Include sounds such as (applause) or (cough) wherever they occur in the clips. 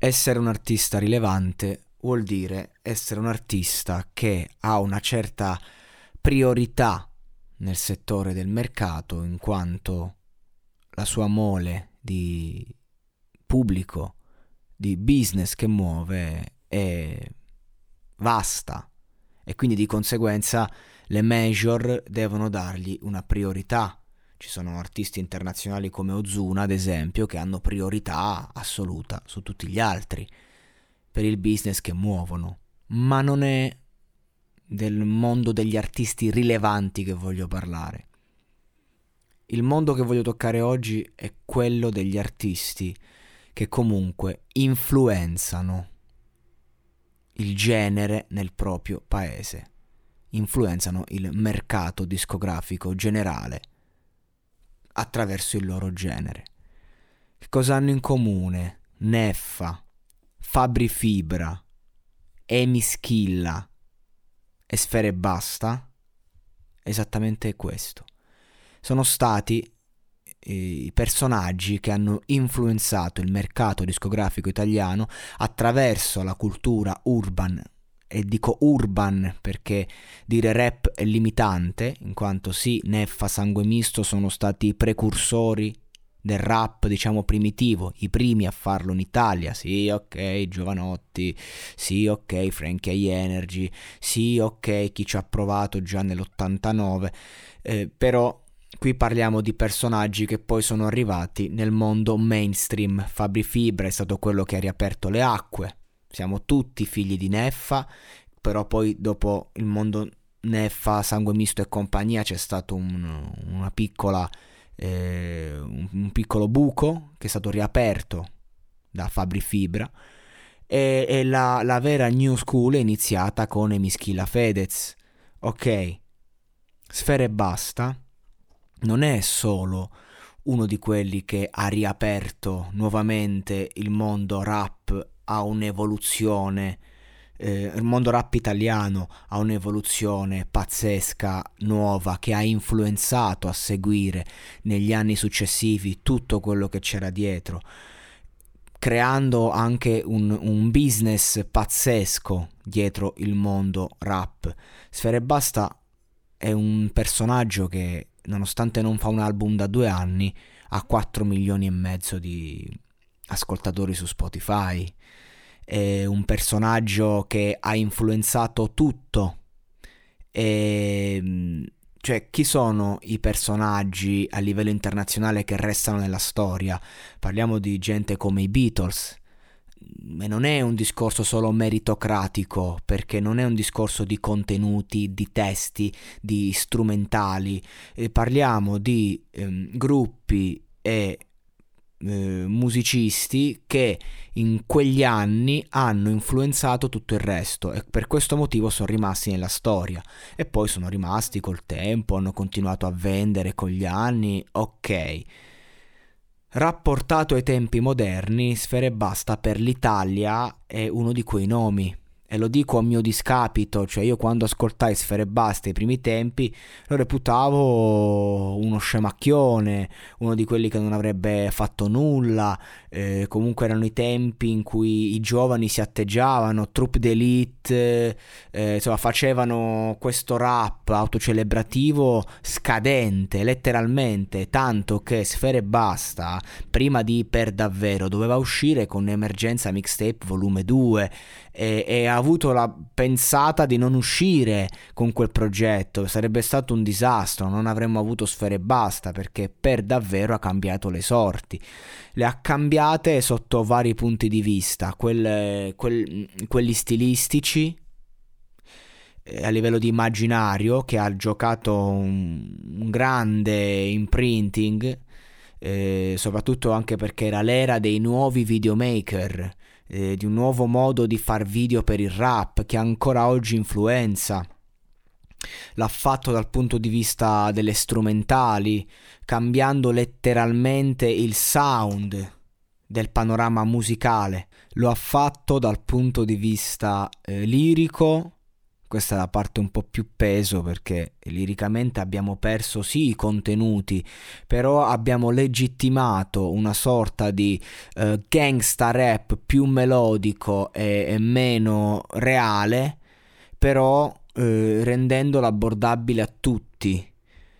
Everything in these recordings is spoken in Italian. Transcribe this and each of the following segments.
Essere un artista rilevante vuol dire essere un artista che ha una certa priorità nel settore del mercato in quanto la sua mole di pubblico, di business che muove è vasta e quindi di conseguenza le major devono dargli una priorità. Ci sono artisti internazionali come Ozuna, ad esempio, che hanno priorità assoluta su tutti gli altri per il business che muovono. Ma non è del mondo degli artisti rilevanti che voglio parlare. Il mondo che voglio toccare oggi è quello degli artisti che comunque influenzano il genere nel proprio paese influenzano il mercato discografico generale attraverso il loro genere. Che cosa hanno in comune? Neffa, Fabri Fibra, Emi Schilla e Sfere Basta? Esattamente questo. Sono stati eh, i personaggi che hanno influenzato il mercato discografico italiano attraverso la cultura urban e dico urban perché dire rap è limitante, in quanto sì, Neffa, Sangue Misto sono stati i precursori del rap, diciamo primitivo, i primi a farlo in Italia. Sì, ok, Giovanotti, sì, ok, Frankie I Energy, sì, ok, chi ci ha provato già nell'89, eh, però qui parliamo di personaggi che poi sono arrivati nel mondo mainstream. Fabri Fibra è stato quello che ha riaperto le acque, siamo tutti figli di Neffa, però poi dopo il mondo Neffa, Sangue Misto e compagnia c'è stato un, una piccola, eh, un, un, piccolo buco che è stato riaperto da Fabri Fibra e, e la, la, vera New School è iniziata con Emischilla Fedez. Ok, Sfere e Basta non è solo uno di quelli che ha riaperto nuovamente il mondo rap ha un'evoluzione, eh, il mondo rap italiano ha un'evoluzione pazzesca, nuova, che ha influenzato a seguire negli anni successivi tutto quello che c'era dietro, creando anche un, un business pazzesco dietro il mondo rap. Sfere Basta è un personaggio che, nonostante non fa un album da due anni, ha 4 milioni e mezzo di ascoltatori su Spotify, è un personaggio che ha influenzato tutto. E, cioè, chi sono i personaggi a livello internazionale che restano nella storia? Parliamo di gente come i Beatles. E non è un discorso solo meritocratico, perché non è un discorso di contenuti, di testi, di strumentali. E parliamo di ehm, gruppi e eh, musicisti che in quegli anni hanno influenzato tutto il resto e per questo motivo sono rimasti nella storia e poi sono rimasti col tempo, hanno continuato a vendere con gli anni, ok. Rapportato ai tempi moderni, Sfere Basta per l'Italia è uno di quei nomi e lo dico a mio discapito, cioè io quando ascoltai Sfere Basta ai primi tempi lo reputavo uno scemacchione, uno di quelli che non avrebbe fatto nulla, eh, comunque erano i tempi in cui i giovani si atteggiavano, troupe d'elite, eh, insomma facevano questo rap autocelebrativo scadente, letteralmente, tanto che Sfere Basta, prima di Per Davvero, doveva uscire con Emergenza Mixtape volume 2 e, e ha avuto la pensata di non uscire con quel progetto, sarebbe stato un disastro, non avremmo avuto sfere basta perché per davvero ha cambiato le sorti. Le ha cambiate sotto vari punti di vista, quel, quel, quelli stilistici eh, a livello di immaginario che ha giocato un, un grande imprinting eh, soprattutto anche perché era l'era dei nuovi videomaker eh, di un nuovo modo di far video per il rap che ancora oggi influenza. L'ha fatto dal punto di vista delle strumentali, cambiando letteralmente il sound del panorama musicale. Lo ha fatto dal punto di vista eh, lirico, questa è la parte un po' più peso perché liricamente abbiamo perso sì i contenuti, però abbiamo legittimato una sorta di uh, gangsta rap più melodico e, e meno reale, però uh, rendendolo abbordabile a tutti.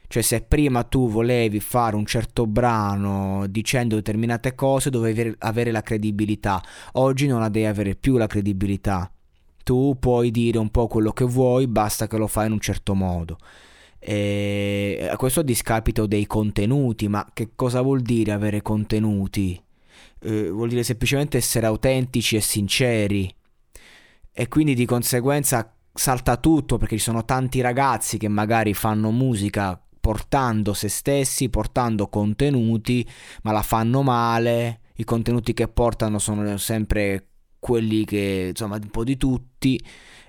Cioè se prima tu volevi fare un certo brano dicendo determinate cose dovevi avere la credibilità, oggi non la devi avere più la credibilità tu puoi dire un po' quello che vuoi, basta che lo fai in un certo modo. E questo a discapito dei contenuti, ma che cosa vuol dire avere contenuti? Eh, vuol dire semplicemente essere autentici e sinceri. E quindi di conseguenza salta tutto perché ci sono tanti ragazzi che magari fanno musica portando se stessi, portando contenuti, ma la fanno male. I contenuti che portano sono sempre quelli che insomma un po' di tutti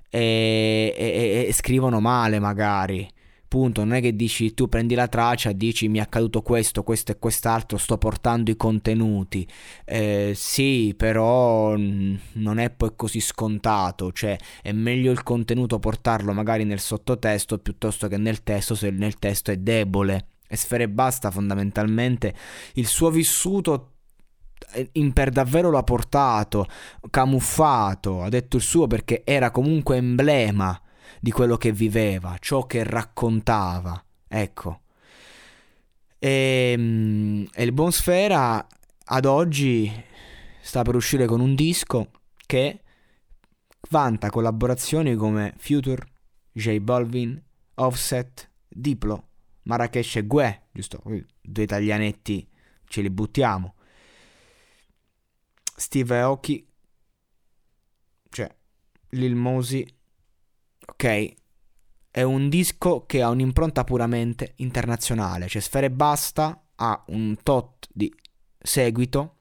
e, e, e, scrivono male magari punto non è che dici tu prendi la traccia dici mi è accaduto questo questo e quest'altro sto portando i contenuti eh, sì però non è poi così scontato. Cioè è meglio il contenuto portarlo magari nel sottotesto piuttosto che nel testo se nel testo è debole. E Sfere Basta fondamentalmente il suo vissuto in per davvero l'ha portato, camuffato, ha detto il suo perché era comunque emblema di quello che viveva, ciò che raccontava. Ecco. E, ehm, e il Buon Sfera ad oggi sta per uscire con un disco che vanta collaborazioni come Future, J Balvin, Offset, Diplo, Marrakesh e Gue, giusto? Due italianetti ce li buttiamo. Steve Aoki, cioè Lil Mosey, ok, è un disco che ha un'impronta puramente internazionale, cioè Sfere Basta ha un tot di seguito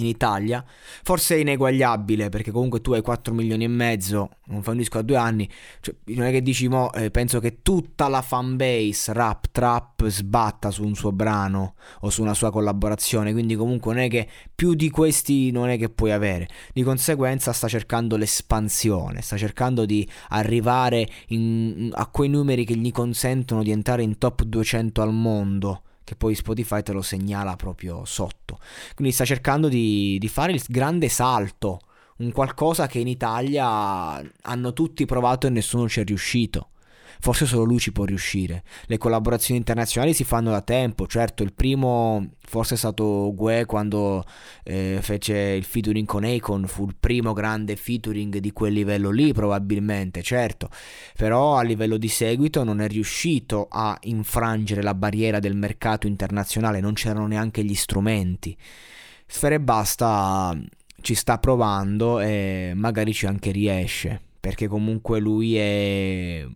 in Italia. Forse è ineguagliabile perché comunque tu hai 4 milioni e mezzo, non fai un disco a due anni, cioè, non è che dici mo, eh, penso che tutta la fanbase rap trap sbatta su un suo brano o su una sua collaborazione, quindi comunque non è che più di questi non è che puoi avere. Di conseguenza sta cercando l'espansione, sta cercando di arrivare in, a quei numeri che gli consentono di entrare in top 200 al mondo che poi Spotify te lo segnala proprio sotto. Quindi sta cercando di, di fare il grande salto, un qualcosa che in Italia hanno tutti provato e nessuno ci è riuscito. Forse solo lui ci può riuscire. Le collaborazioni internazionali si fanno da tempo, certo il primo forse è stato Gue quando eh, fece il featuring con Akon, fu il primo grande featuring di quel livello lì probabilmente, certo, però a livello di seguito non è riuscito a infrangere la barriera del mercato internazionale, non c'erano neanche gli strumenti. Sfere Basta ci sta provando e magari ci anche riesce perché comunque lui è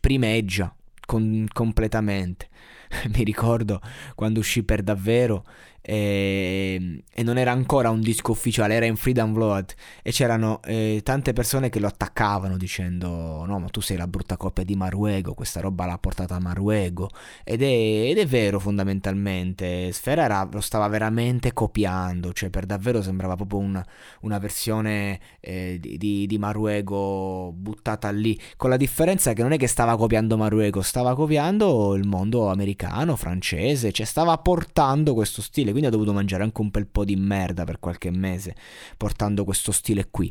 primeggia con, completamente. (laughs) Mi ricordo quando uscì per davvero e, ehm, e, non era ancora un disco ufficiale, era in Freedom Blood e c'erano eh, tante persone che lo attaccavano dicendo no ma tu sei la brutta coppia di Maruego, questa roba l'ha portata Maruego. Ed è, ed è vero fondamentalmente, Sfera era, lo stava veramente copiando, cioè per davvero sembrava proprio una, una versione eh, di, di, di Maruego buttata lì, con la differenza che non è che stava copiando Maruego, stava copiando il mondo americano, francese, cioè stava portando questo stile quindi ha dovuto mangiare anche un bel po' di merda per qualche mese portando questo stile qui.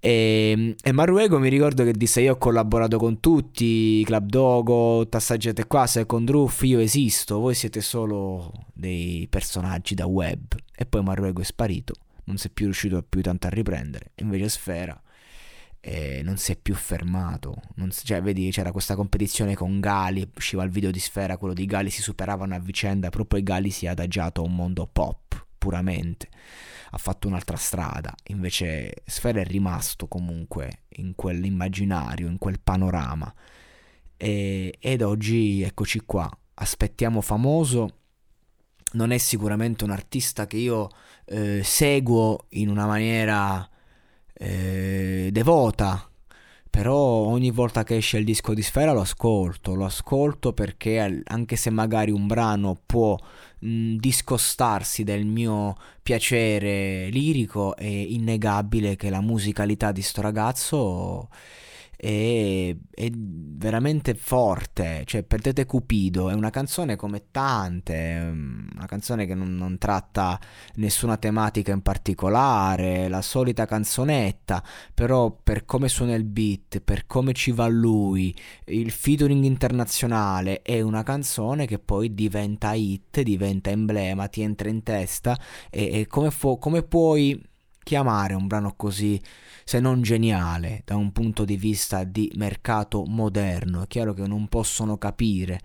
E, e Maruego mi ricordo che disse io ho collaborato con tutti, Club Dogo, Tassaggiate qua, Second Roof, io esisto, voi siete solo dei personaggi da web. E poi Maruego è sparito, non si è più riuscito più tanto a riprendere, invece Sfera eh, non si è più fermato. Si, cioè, vedi, c'era questa competizione con Gali, usciva il video di Sfera, quello di Gali si superavano a vicenda, però poi Gali si è adagiato a un mondo pop, puramente. Ha fatto un'altra strada, invece Sfera è rimasto comunque in quell'immaginario, in quel panorama. E, ed oggi eccoci qua, aspettiamo famoso non è sicuramente un artista che io eh, seguo in una maniera eh, devota, però ogni volta che esce il disco di Sfera lo ascolto, lo ascolto perché anche se magari un brano può mh, discostarsi del mio piacere lirico, è innegabile che la musicalità di sto ragazzo è, è, veramente forte, cioè Perdete Cupido è una canzone come tante, una canzone che non, non, tratta nessuna tematica in particolare, la solita canzonetta, però per come suona il beat, per come ci va lui, il featuring internazionale è una canzone che poi diventa hit, diventa emblema, ti entra in testa e, e come, fu- come puoi chiamare un brano così se non geniale da un punto di vista di mercato moderno. È chiaro che non possono capire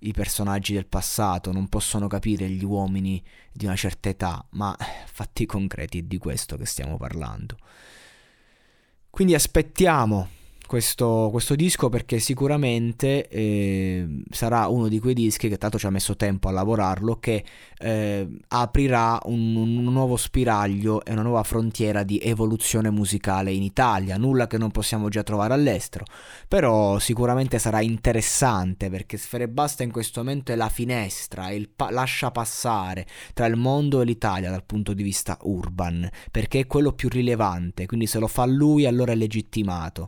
i personaggi del passato, non possono capire gli uomini di una certa età, ma (laughs) fatti concreti è di questo che stiamo parlando. Quindi aspettiamo questo, questo, disco perché sicuramente eh, sarà uno di quei dischi che tanto ci ha messo tempo a lavorarlo che eh, aprirà un, un, nuovo spiraglio e una nuova frontiera di evoluzione musicale in Italia. Nulla che non possiamo già trovare all'estero però sicuramente sarà interessante perché Sfere Basta in questo momento è la finestra è il pa- lascia passare tra il mondo e l'Italia dal punto di vista urban perché è quello più rilevante quindi se lo fa lui allora è legittimato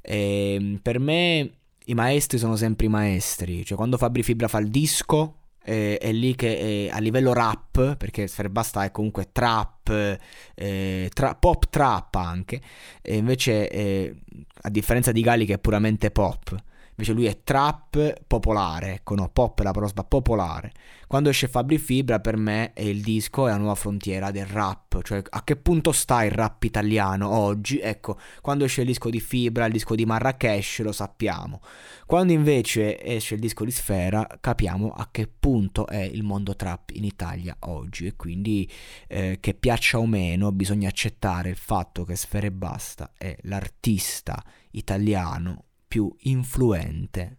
e ehm, per me i maestri sono sempre i maestri, cioè quando Fabri Fibra fa il disco eh, è lì che eh, a livello rap, perché Sfere Basta è comunque trap, eh, tra- pop trap anche, e invece eh, a differenza di Gali che è puramente pop, invece lui è trap popolare, ecco no, pop è la parola popolare. Quando esce Fabri Fibra per me è il disco è la nuova frontiera del rap, cioè a che punto sta il rap italiano oggi? Ecco, quando esce il disco di Fibra, il disco di Marrakesh lo sappiamo. Quando invece esce il disco di Sfera capiamo a che punto è il mondo trap in Italia oggi e quindi eh, che piaccia o meno bisogna accettare il fatto che Sfera e Basta è l'artista italiano più influente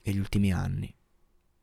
degli ultimi anni.